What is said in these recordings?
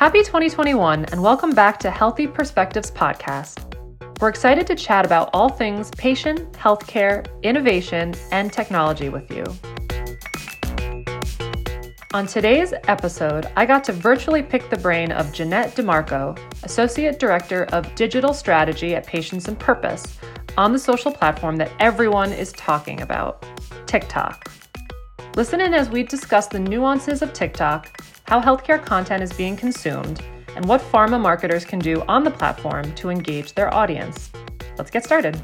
Happy 2021 and welcome back to Healthy Perspectives Podcast. We're excited to chat about all things patient, healthcare, innovation, and technology with you. On today's episode, I got to virtually pick the brain of Jeanette DeMarco, Associate Director of Digital Strategy at Patients and Purpose, on the social platform that everyone is talking about TikTok. Listen in as we discuss the nuances of TikTok, how healthcare content is being consumed, and what pharma marketers can do on the platform to engage their audience. Let's get started.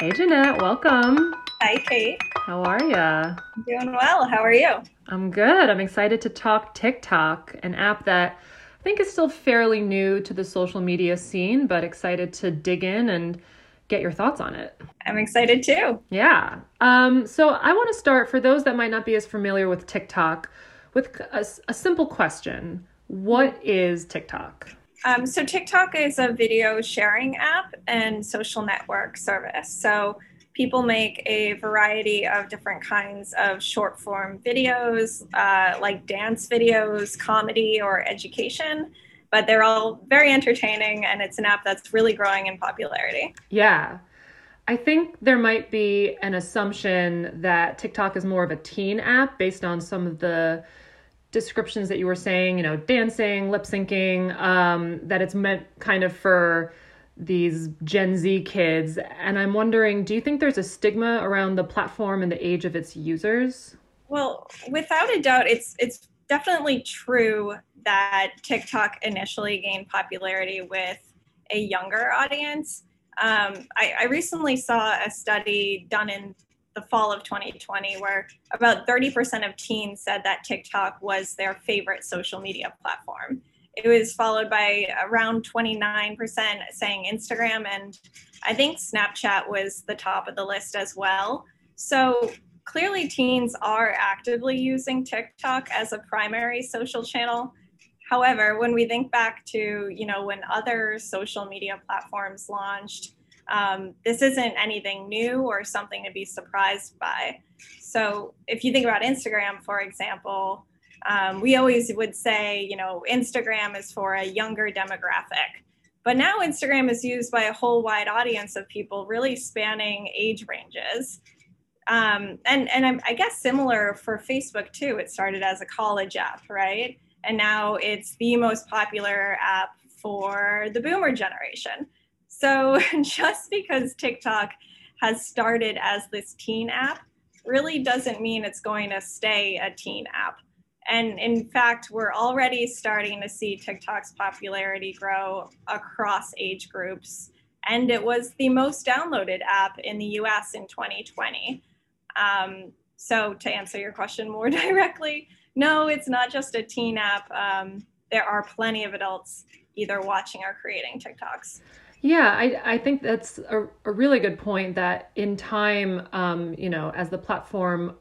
Hey, Jeanette, welcome. Hi, Kate. How are ya? Doing well. How are you? I'm good. I'm excited to talk TikTok, an app that I think is still fairly new to the social media scene, but excited to dig in and get your thoughts on it. I'm excited too. Yeah. Um, so I want to start for those that might not be as familiar with TikTok with a, a simple question What is TikTok? Um, so, TikTok is a video sharing app and social network service. So, people make a variety of different kinds of short form videos, uh, like dance videos, comedy, or education. But they're all very entertaining, and it's an app that's really growing in popularity. Yeah. I think there might be an assumption that TikTok is more of a teen app based on some of the descriptions that you were saying, you know, dancing, lip syncing, um, that it's meant kind of for these Gen Z kids. And I'm wondering, do you think there's a stigma around the platform and the age of its users? Well, without a doubt, it's it's definitely true that TikTok initially gained popularity with a younger audience. Um, I, I recently saw a study done in the fall of 2020 where about 30% of teens said that TikTok was their favorite social media platform. It was followed by around 29% saying Instagram, and I think Snapchat was the top of the list as well. So clearly, teens are actively using TikTok as a primary social channel. However, when we think back to, you know, when other social media platforms launched, um, this isn't anything new or something to be surprised by. So if you think about Instagram, for example, um, we always would say, you know, Instagram is for a younger demographic. But now Instagram is used by a whole wide audience of people, really spanning age ranges. Um, and and I guess similar for Facebook too. It started as a college app, right? And now it's the most popular app for the boomer generation. So just because TikTok has started as this teen app really doesn't mean it's going to stay a teen app. And in fact, we're already starting to see TikTok's popularity grow across age groups. And it was the most downloaded app in the US in 2020. Um, so, to answer your question more directly, no, it's not just a teen app. Um, there are plenty of adults either watching or creating TikToks. Yeah, I, I think that's a, a really good point that in time, um, you know, as the platform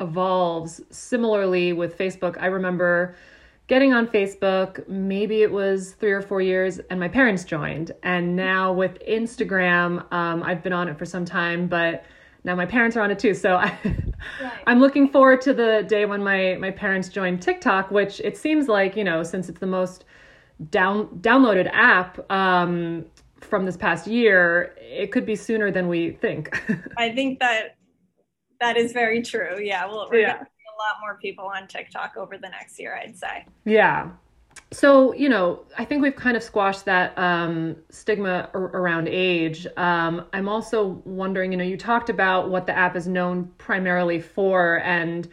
evolves, similarly with Facebook, I remember getting on Facebook, maybe it was three or four years, and my parents joined. And now with Instagram, um, I've been on it for some time, but now my parents are on it too. So I, right. I'm looking forward to the day when my, my parents join TikTok, which it seems like, you know, since it's the most down downloaded app, um, from this past year, it could be sooner than we think. I think that that is very true. Yeah, well, we're yeah. going to see a lot more people on TikTok over the next year, I'd say. Yeah. So, you know, I think we've kind of squashed that um, stigma ar- around age. Um, I'm also wondering, you know, you talked about what the app is known primarily for, and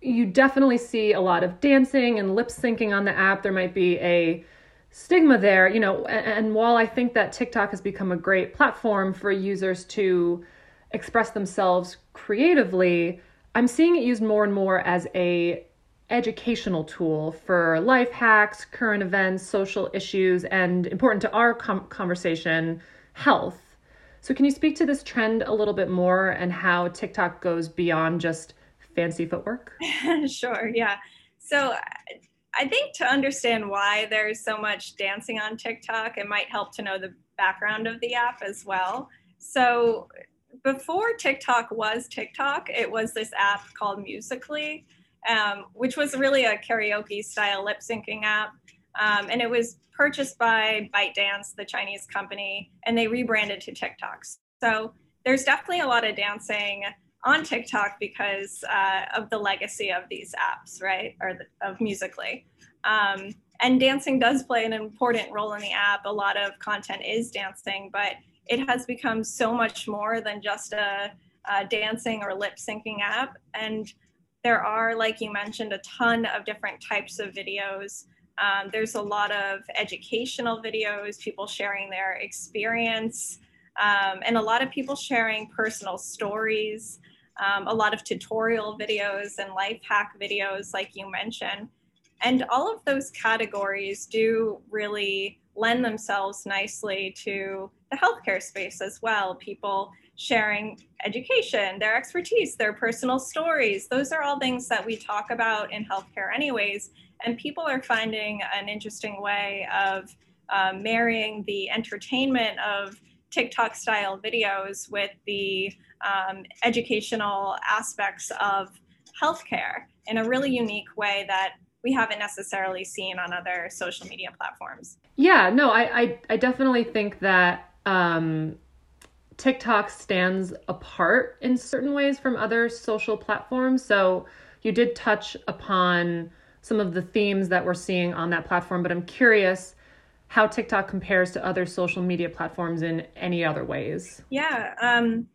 you definitely see a lot of dancing and lip syncing on the app. There might be a stigma there, you know, and, and while I think that TikTok has become a great platform for users to express themselves creatively, I'm seeing it used more and more as a educational tool for life hacks, current events, social issues, and important to our com- conversation, health. So, can you speak to this trend a little bit more and how TikTok goes beyond just fancy footwork? sure, yeah. So, I think to understand why there's so much dancing on TikTok, it might help to know the background of the app as well. So, before TikTok was TikTok, it was this app called Musical.ly, um, which was really a karaoke style lip syncing app. Um, and it was purchased by ByteDance, the Chinese company, and they rebranded to TikTok. So there's definitely a lot of dancing on TikTok because uh, of the legacy of these apps, right? Or the, of Musical.ly. Um, and dancing does play an important role in the app. A lot of content is dancing, but it has become so much more than just a, a dancing or lip syncing app. And there are, like you mentioned, a ton of different types of videos. Um, there's a lot of educational videos, people sharing their experience, um, and a lot of people sharing personal stories, um, a lot of tutorial videos and life hack videos, like you mentioned. And all of those categories do really lend themselves nicely to the healthcare space as well. People sharing education, their expertise, their personal stories. Those are all things that we talk about in healthcare, anyways. And people are finding an interesting way of uh, marrying the entertainment of TikTok style videos with the um, educational aspects of healthcare in a really unique way that we haven't necessarily seen on other social media platforms. Yeah, no, I I, I definitely think that um, TikTok stands apart in certain ways from other social platforms. So you did touch upon some of the themes that we're seeing on that platform, but I'm curious how TikTok compares to other social media platforms in any other ways. Yeah, um,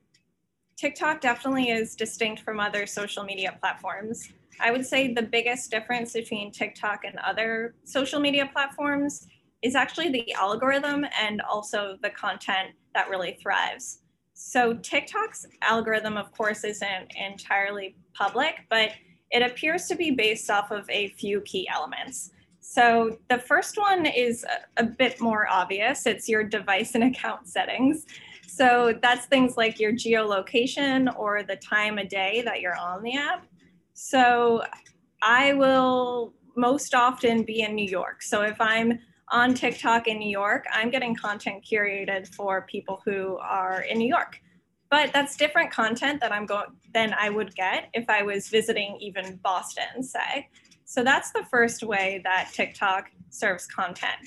TikTok definitely is distinct from other social media platforms. I would say the biggest difference between TikTok and other social media platforms is actually the algorithm and also the content that really thrives. So TikTok's algorithm, of course, isn't entirely public, but it appears to be based off of a few key elements. So the first one is a, bit more obvious. It's your device and account settings. So that's things like your geolocation or the time of day that you're on the app. So I will most often be in New York. So if I'm on TikTok in New York, I'm getting content curated for people who are in New York. But that's different content that I'm going than I would get if I was visiting even Boston, say. So that's the first way that TikTok serves content.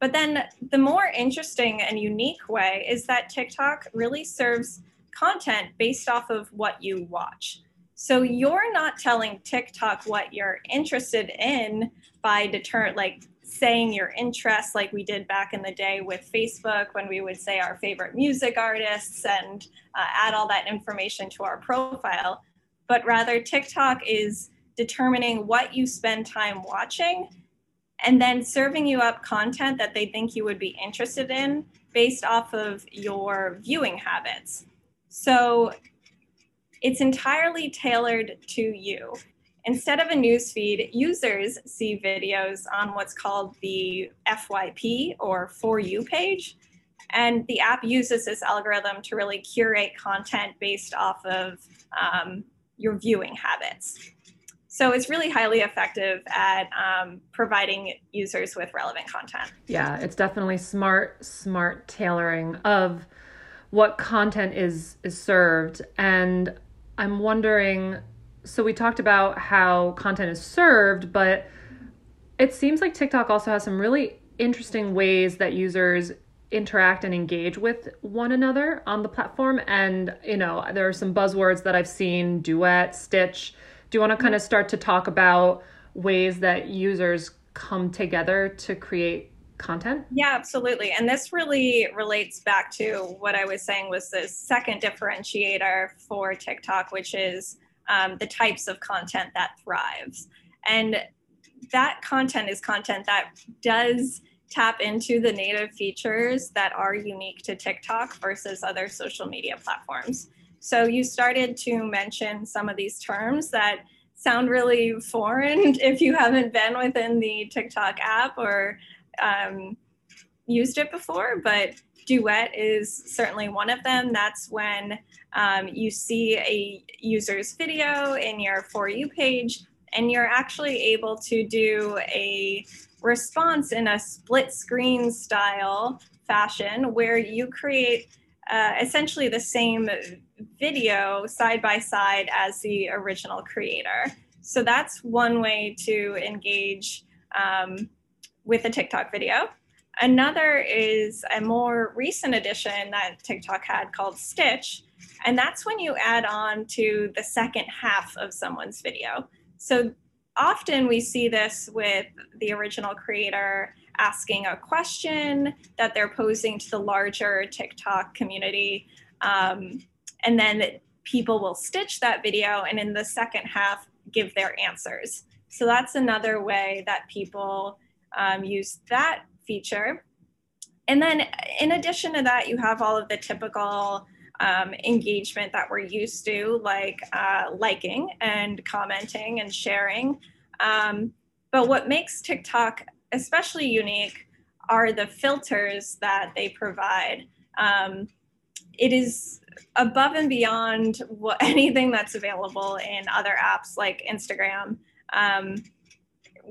But then the more interesting and unique way is that TikTok really serves content based off of what you watch. So you're not telling TikTok what you're interested in by deter like saying your interests like we did back in the day with Facebook when we would say our favorite music artists and uh, add all that information to our profile. But rather, TikTok is determining what you spend time watching and then serving you up content that they think you would be interested in based off of your viewing habits. So it's entirely tailored to you. Instead of a newsfeed, users see videos on what's called the FYP or For You page. And the app uses this algorithm to really curate content based off of um, your viewing habits. So it's really highly effective at um, providing users with relevant content. Yeah, it's definitely smart, smart tailoring of what content is is served. And I'm wondering so we talked about how content is served, but it seems like TikTok also has some really interesting ways that users interact and engage with one another on the platform. And, you know, there are some buzzwords that I've seen duet, stitch. Do you want to kind of mm-hmm. start to talk about ways that users come together to create content? Yeah, absolutely. And this really relates back to what I was saying was the second differentiator for TikTok, which is um, the types of content that thrives. And that content is content that does tap into the native features that are unique to TikTok versus other social media platforms. So you started to mention some of these terms that sound really foreign if you haven't been within the TikTok app or um, used it before, but Duet is certainly one of them. That's when um, you see a user's video in your For You page, and you're actually able to do a response in a split screen style fashion where you create uh, essentially the same video side by side as the original creator. So that's one way to engage um, with a TikTok video. Another is a more recent addition that TikTok had called Stitch. And that's when you add on to the second half of someone's video. So often we see this with the original creator asking a question that they're posing to the larger TikTok community. Um, and then people will stitch that video and in the second half give their answers. So that's another way that people um, use that feature. And then in addition to that, you have all of the typical um, engagement that we're used to, like uh, liking and commenting and sharing. Um, but what makes TikTok especially unique are the filters that they provide. Um, it is above and beyond what anything that's available in other apps like Instagram. Um,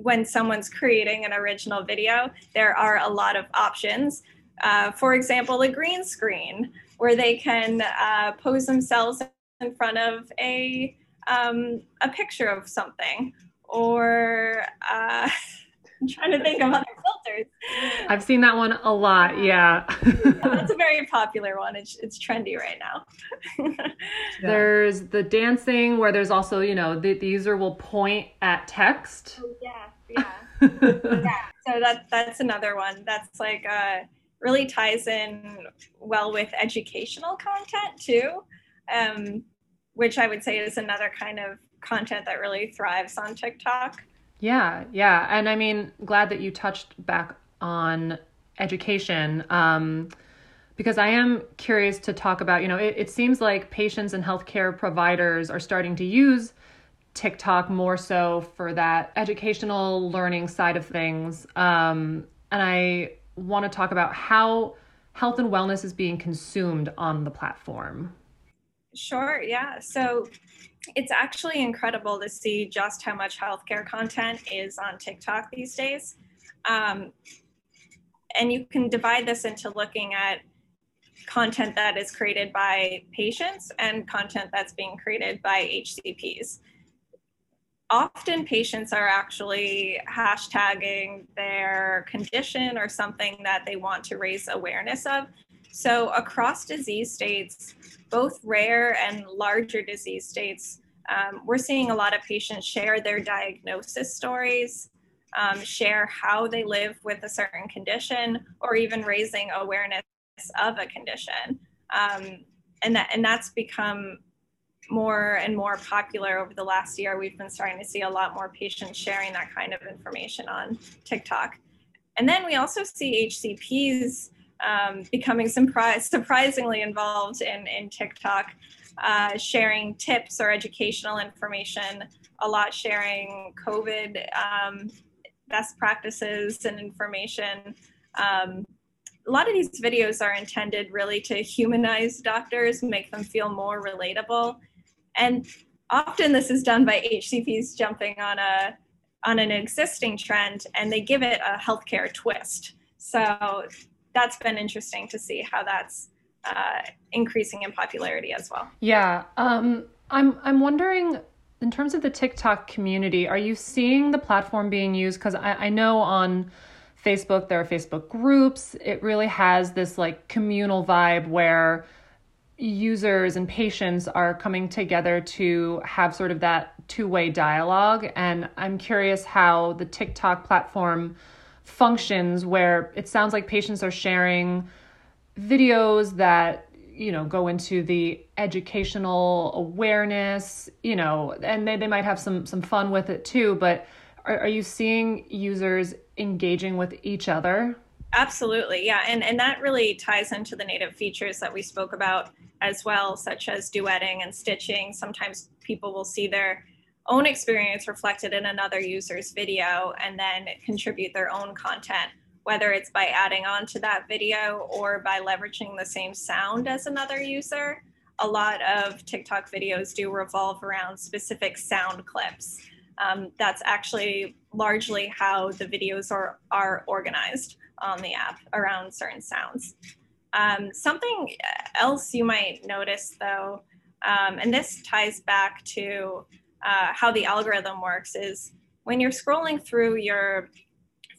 when someone's creating an original video, there are a lot of options. Uh, for example, a green screen where they can uh, pose themselves in front of a um, a picture of something, or uh, I'm trying to think of other filters. I've seen that one a lot. Yeah, that's a very popular one. It's it's trendy right now. there's the dancing where there's also you know the, the user will point at text. Oh, yeah, yeah, yeah. So that that's another one. That's like uh, really ties in well with educational content too, um, which I would say is another kind of content that really thrives on TikTok. Yeah, yeah. And I mean, glad that you touched back on education um, because I am curious to talk about, you know, it, it seems like patients and healthcare providers are starting to use TikTok more so for that educational learning side of things. Um, and I want to talk about how health and wellness is being consumed on the platform. Sure, yeah. So it's actually incredible to see just how much healthcare content is on TikTok these days. Um, and you can divide this into looking at content that is created by patients and content that's being created by HCPs. Often patients are actually hashtagging their condition or something that they want to raise awareness of. So across disease states, both rare and larger disease states, um, we're seeing a lot of patients share their diagnosis stories, um, share how they live with a certain condition, or even raising awareness of a condition. Um, and, that, and that's become more and more popular over the last year. We've been starting to see a lot more patients sharing that kind of information on TikTok. And then we also see HCPs um, becoming surprisingly involved in, in TikTok, uh, sharing tips or educational information, a lot sharing COVID um, best practices and information. Um, a lot of these videos are intended really to humanize doctors, make them feel more relatable. And often this is done by HCPs jumping on a on an existing trend and they give it a healthcare twist. So that's been interesting to see how that's uh, increasing in popularity as well. Yeah, um, I'm I'm wondering in terms of the TikTok community, are you seeing the platform being used? Because I, I know on Facebook there are Facebook groups. It really has this like communal vibe where users and patients are coming together to have sort of that two-way dialogue and i'm curious how the tiktok platform functions where it sounds like patients are sharing videos that you know go into the educational awareness you know and they, they might have some some fun with it too but are, are you seeing users engaging with each other? Absolutely yeah and and that really ties into the native features that we spoke about as well such as duetting and stitching. Sometimes people will see their own experience reflected in another user's video and then contribute their own content, whether it's by adding on to that video or by leveraging the same sound as another user. A lot of TikTok videos do revolve around specific sound clips. Um, that's actually largely how the videos are, are organized on the app around certain sounds. Um, something else you might notice though, um, and this ties back to uh, how the algorithm works, is when you're scrolling through your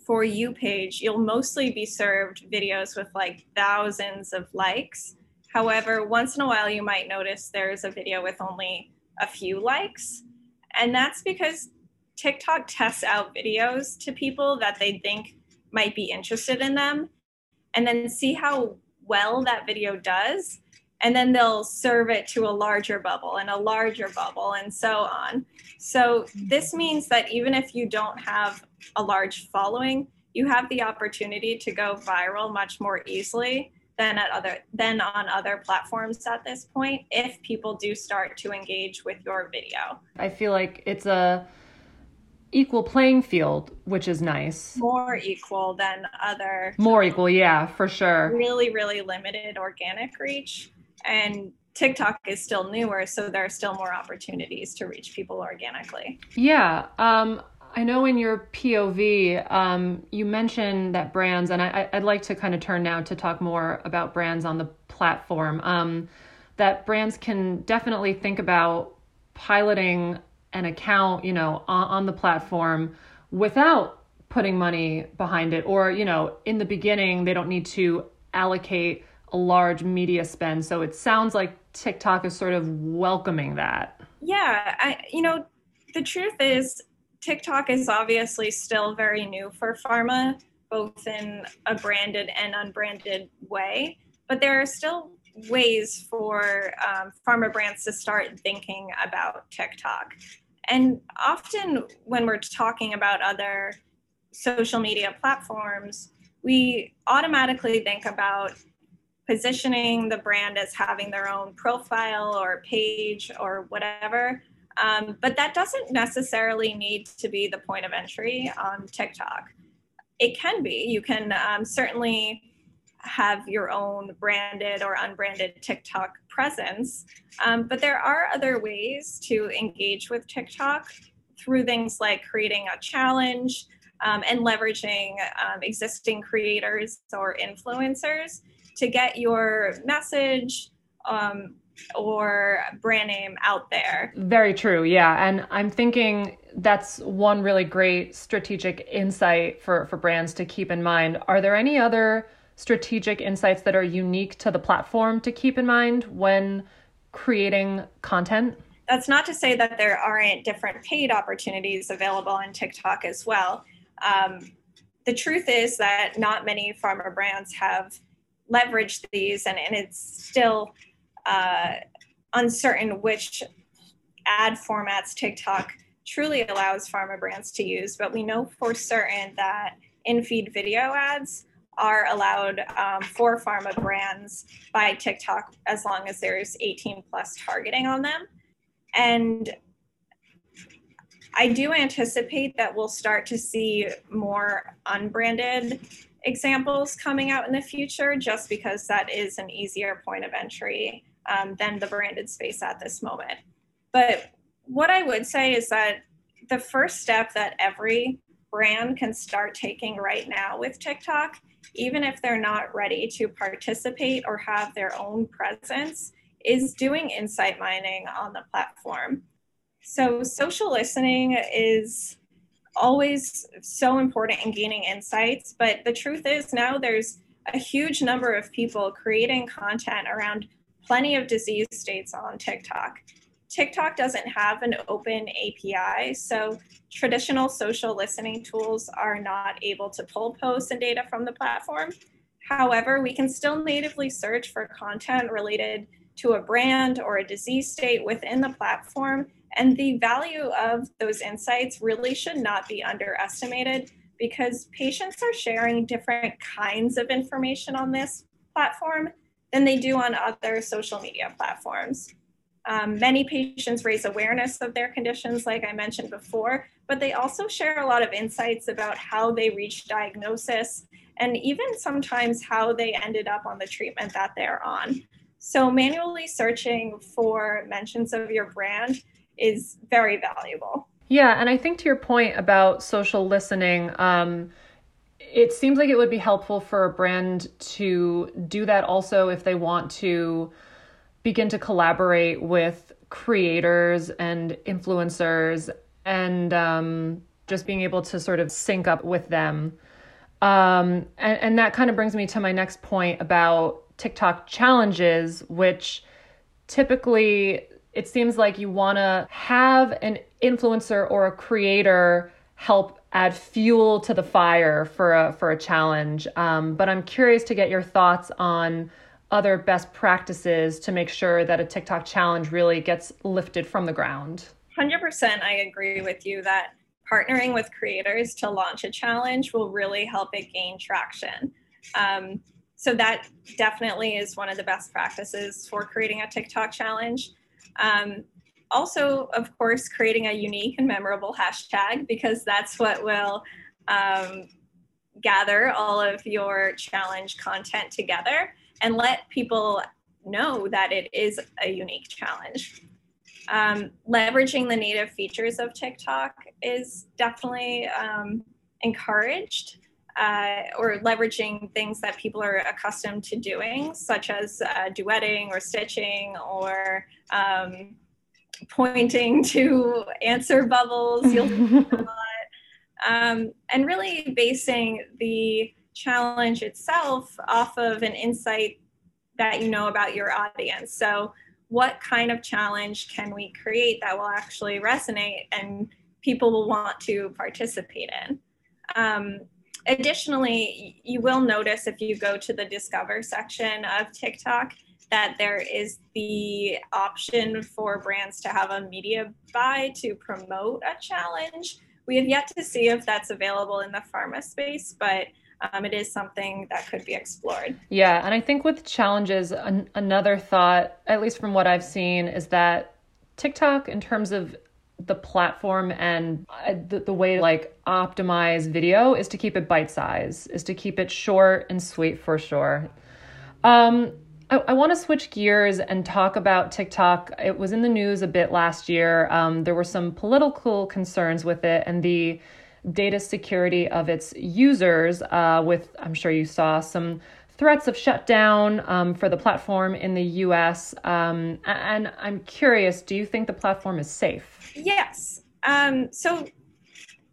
For You page, you'll mostly be served videos with like thousands of likes. However, once in a while, you might notice there's a video with only a few likes. And that's because TikTok tests out videos to people that they think might be interested in them and then see how well that video does. And then they'll serve it to a larger bubble and a larger bubble and so on. So this means that even if you don't have a large following, you have the opportunity to go viral much more easily than at other than on other platforms at this point if people do start to engage with your video. I feel like it's a equal playing field, which is nice. More equal than other. More equal, yeah, for sure. Really, really limited organic reach. And TikTok is still newer, so there are still more opportunities to reach people organically. Yeah. Um, I know in your POV, um, you mentioned that brands, and I, would like to kind of turn now to talk more about brands on the platform, um, that brands can definitely think about piloting an account, you know, on, on the platform without putting money behind it or, you know, in the beginning they don't need to allocate a large media spend. So it sounds like TikTok is sort of welcoming that. Yeah, I you know, the truth is TikTok is obviously still very new for pharma, both in a branded and unbranded way, but there are still ways for um, pharma brands to start thinking about TikTok. And often when we're talking about other social media platforms, we automatically think about positioning the brand as having their own profile or page or whatever. Um, but that doesn't necessarily need to be the point of entry on TikTok. It can be. You can um, certainly have your own branded or unbranded TikTok presence. Um, but there are other ways to engage with TikTok through things like creating a challenge um, and leveraging um, existing creators or influencers to get your message um, or brand name out there. Very true. Yeah. And I'm thinking that's one really great strategic insight for, for brands to keep in mind. Are there any other strategic insights that are unique to the platform to keep in mind when creating content? That's not to say that there aren't different paid opportunities available on TikTok as well. Um, the truth is that not many pharma brands have leveraged these, and, and it's still uh, uncertain which ad formats TikTok truly allows pharma brands to use. But we know for certain that in feed video ads are allowed um, for pharma brands by TikTok as long as there's 18 plus targeting on them. And I do anticipate that we'll start to see more unbranded examples coming out in the future just because that is an easier point of entry um, than the branded space at this moment. But what I would say is that the first step that every brand can start taking right now with TikTok even if they're not ready to participate or have their own presence, is doing insight mining on the platform. So, social listening is always so important in gaining insights, but the truth is now there's a huge number of people creating content around plenty of disease states on TikTok. TikTok doesn't have an open API, so traditional social listening tools are not able to pull posts and data from the platform. However, we can still natively search for content related to a brand or a disease state within the platform. And the value of those insights really should not be underestimated because patients are sharing different kinds of information on this platform than they do on other social media platforms. Um, many patients raise awareness of their conditions, like I mentioned before, but they also share a lot of insights about how they reached diagnosis and even sometimes how they ended up on the treatment that they're on. So, manually searching for mentions of your brand is very valuable. Yeah, and I think to your point about social listening, um, it seems like it would be helpful for a brand to do that also if they want to begin to collaborate with creators and influencers and um, just being able to sort of sync up with them. Um, and, and that kind of brings me to my next point about TikTok challenges, which typically it seems like you want to have an influencer or a creator help add fuel to the fire for a for a challenge. Um, but I'm curious to get your thoughts on other best practices to make sure that a TikTok challenge really gets lifted from the ground. 100% I agree with you that partnering with creators to launch a challenge will really help it gain traction. Um, so that definitely is one of the best practices for creating a TikTok challenge. Um, also, of course, creating a unique and memorable hashtag because that's what will um, gather all of your challenge content together and let people know that it is a unique challenge. Um, leveraging the native features of TikTok is definitely um, encouraged. Uh, or leveraging things that people are accustomed to doing, such as uh, duetting or stitching or um, pointing to answer bubbles. You'll um, and really basing the challenge itself off of an insight that you know about your audience. So, what kind of challenge can we create that will actually resonate and people will want to participate in? Um, additionally, you will notice if you go to the Discover section of TikTok that there is the option for brands to have a media buy to promote a challenge. We have yet to see if that's available in the pharma space, but um, it is something that could be explored. Yeah, and I think with challenges, an- another thought, at least from what I've seen, is that TikTok, in terms of the platform and uh, the, the way to like optimize video, is to keep it bite size, is to keep it short and sweet for sure. Um, I, I want to switch gears and talk about TikTok. It was in the news a bit last year. Um, there were some political concerns with it and the data security of its users, uh, with I'm sure you saw some threats of shutdown um, for the platform in the US. Um, and I'm curious, do you think the platform is safe? Yes. Um, so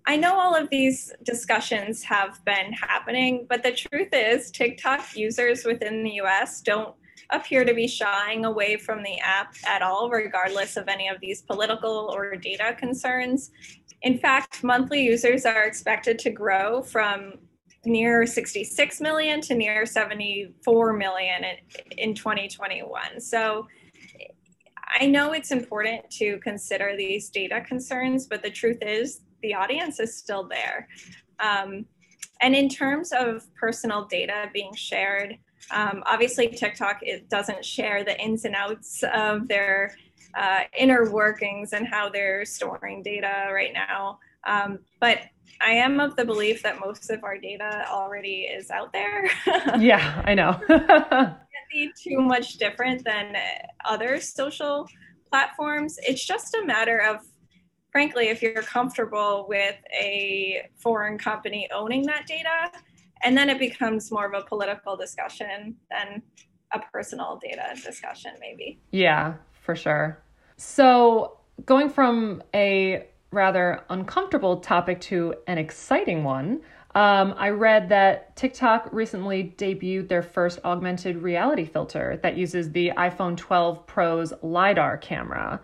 I know all of these discussions have been happening, but the truth is, TikTok users within the US don't appear to be shying away from the app at all, regardless of any of these political or data concerns. In fact, monthly users are expected to grow from near 66 million to near 74 million in, in 2021. So I know it's important to consider these data concerns, but the truth is the audience is still there. Um, and in terms of personal data being shared, um, obviously, TikTok it doesn't share the ins and outs of their uh, inner workings and how they're storing data right now. Um, but I am of the belief that most of our data already is out there. yeah, I know. be too much different than other social platforms. It's just a matter of, frankly, if you're comfortable with a foreign company owning that data and then it becomes more of a political discussion than a personal data discussion maybe yeah for sure so going from a rather uncomfortable topic to an exciting one um, I read that TikTok recently debuted their first augmented reality filter that uses the iPhone 12 Pro's LiDAR camera.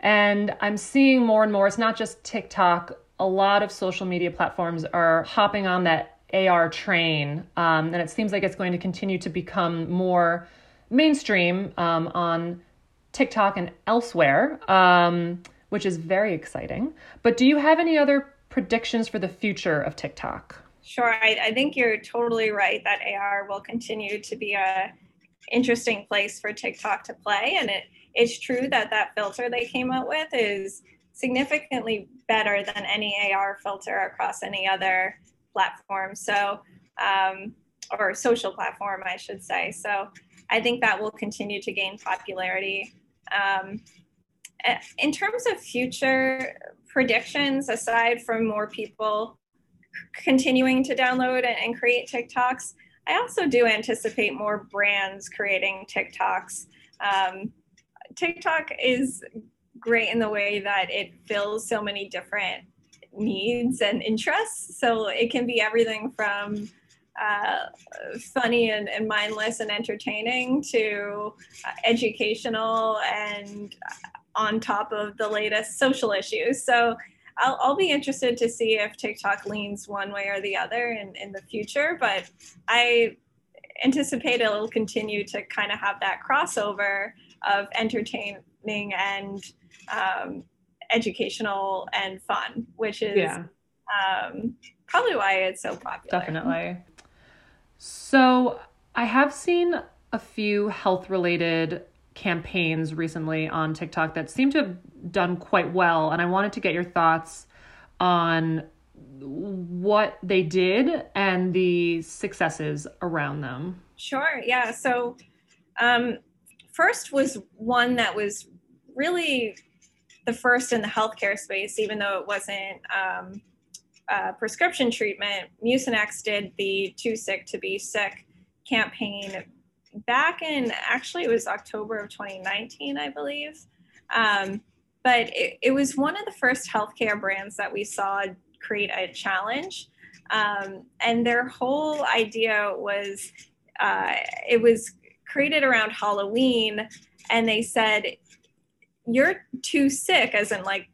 And I'm seeing more and more, it's not just TikTok, a lot of social media platforms are hopping on that AR train, um, and it seems like it's going to continue to become more mainstream um, on TikTok and elsewhere, um, which is very exciting. But do you have any other predictions for the future of TikTok? Sure, I, I think you're totally right that AR will continue to be a interesting place for TikTok to play, and it it's true that that filter they came up with is significantly better than any AR filter across any other platform. So, um, or social platform, I should say. So, I think that will continue to gain popularity. Um, in terms of future predictions, aside from more people continuing to download and create TikToks. I also do anticipate more brands creating TikToks. Um, TikTok is great in the way that it fills so many different needs and interests. So it can be everything from uh, funny and, and, mindless and entertaining to uh, educational and on top of the latest social issues. So I'll, I'll be interested to see if TikTok leans one way or the other in, in the future, but I anticipate it'll continue to kind of have that crossover of entertaining and um, educational and fun, which is yeah. um, probably why it's so popular. Definitely. So I have seen a few health related campaigns recently on TikTok that seem to have done quite well. And I wanted to get your thoughts on what they did and the successes around them. Sure. Yeah. So, um, first was one that was really the first in the healthcare space, even though it wasn't um, uh, prescription treatment, Mucinex did the Too Sick to Be Sick campaign back in actually it was October of 2019, I believe. Um, but it, it, was one of the first healthcare brands that we saw create a challenge. Um, and their whole idea was uh, it was created around Halloween, and they said, You're too sick, as in like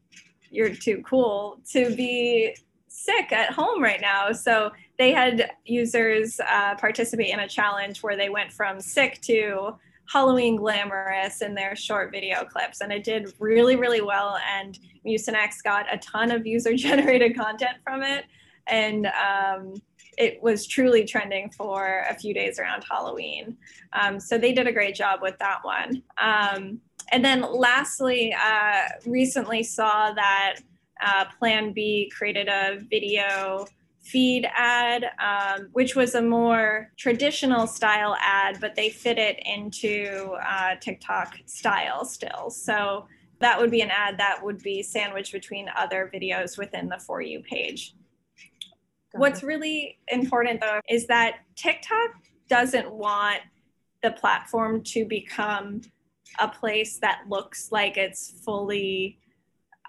you're too cool to be sick at home right now. So they had users uh, participate in a challenge where they went from sick to Halloween glamorous in their short video clips. And it did really, really well. And Mucinex got a ton of user generated content from it. And um, it was truly trending for a few days around Halloween. Um, so they did a great job with that one. Um, and then lastly, uh, recently saw that uh, Plan B created a video feed ad, um, which was a more traditional style ad, but they fit it into uh, TikTok style still. So that would be an ad that would be sandwiched between other videos within the For You page. What's really important though is that TikTok doesn't want the platform to become a place that looks like it's fully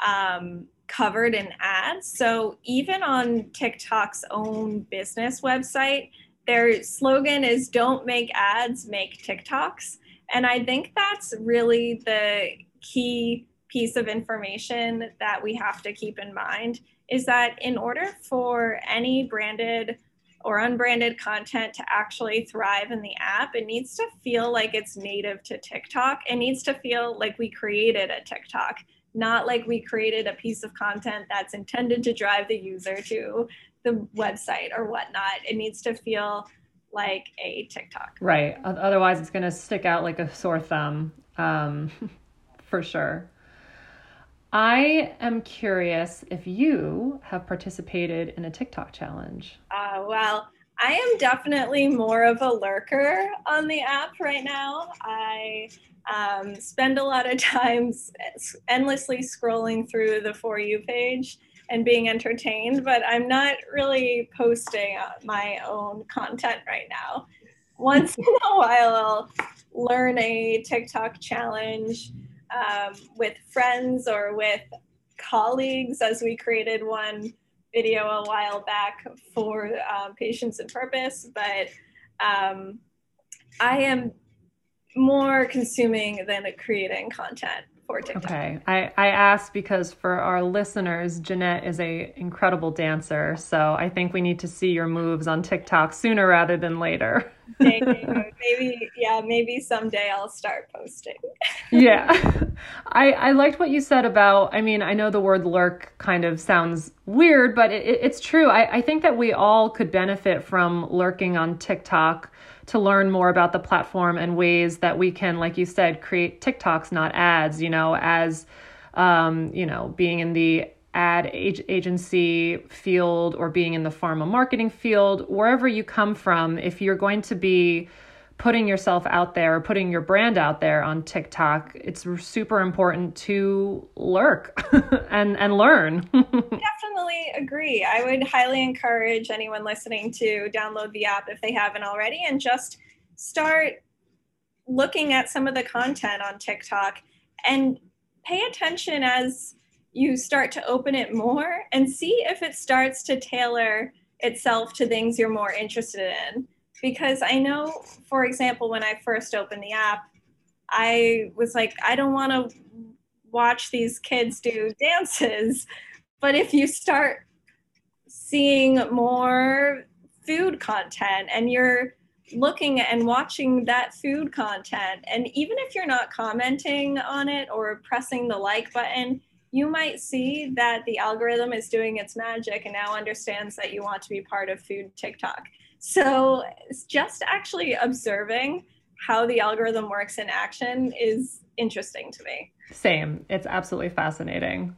um, covered in ads. So even on TikTok's own business website, their slogan is don't make ads, make TikToks. And I think that's really the key piece of information that we have to keep in mind is that in order for any branded or unbranded content to actually thrive in the app, it needs to feel like it's native to TikTok. It needs to feel like we created a TikTok not like we created a piece of content that's intended to drive the user to the website or whatnot. It needs to feel like a TikTok. Right. Otherwise, it's going to stick out like a sore thumb um, for sure. I am curious if you have participated in a TikTok challenge. Uh, well, I am definitely more of a lurker on the app right now. I um, spend a lot of times endlessly scrolling through the For You page and being entertained, but I'm not really posting my own content right now. Once in a while, I'll learn a TikTok challenge um, with friends or with colleagues, as we created one video a while back for um, Patients and Purpose. But um, I am more consuming than creating content for TikTok. Okay. I, I asked because for our listeners, Jeanette is a incredible dancer. So I think we need to see your moves on TikTok sooner rather than later. maybe, yeah, maybe someday I'll start posting. yeah. I, I liked what you said about, I mean, I know the word lurk kind of sounds weird, but it, it's true. I, I think that we all could benefit from lurking on TikTok to learn more about the platform and ways that we can, like you said, create TikToks, not ads, you know, as, um, you know, being in the ad agency field or being in the pharma marketing field, wherever you come from, if you're going to be putting yourself out there or putting your brand out there on TikTok, it's super important to lurk and and learn. Definitely agree. I would highly encourage anyone listening to download the app if they haven't already and just start looking at some of the content on TikTok and pay attention as you start to open it more and see if it starts to tailor itself to things you're more interested in because I know, for example, when I first opened the app, I was like, I don't want to watch these kids do dances. But if you start seeing more food content and you're looking and watching that food content, and even if you're not commenting on it or pressing the like button, you might see that the algorithm is doing its magic and now understands that you want to be part of food TikTok. So just actually observing how the algorithm works in action is interesting to me. Same. It's absolutely fascinating.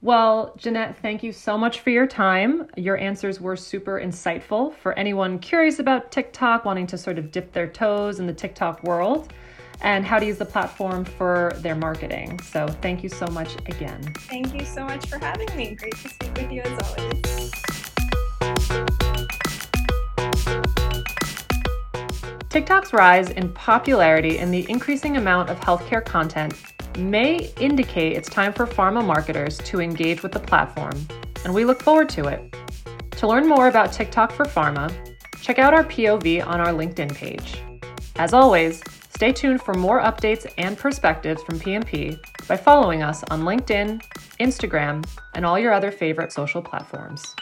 Well, Jeanette, thank you so much for your time. Your answers were super insightful for anyone curious about TikTok, wanting to sort of dip their toes in the TikTok world, and how to use the platform for their marketing. So, thank you so much again. Thank you so much for having me. Great to speak with you as always. TikTok's rise in popularity and the increasing amount of healthcare content may indicate it's time for pharma marketers to engage with the platform, and we look forward to it. To learn more about TikTok for Pharma, check out our POV on our LinkedIn page. As always, stay tuned for more updates and perspectives from PMP by following us on LinkedIn, Instagram, and all your other favorite social platforms.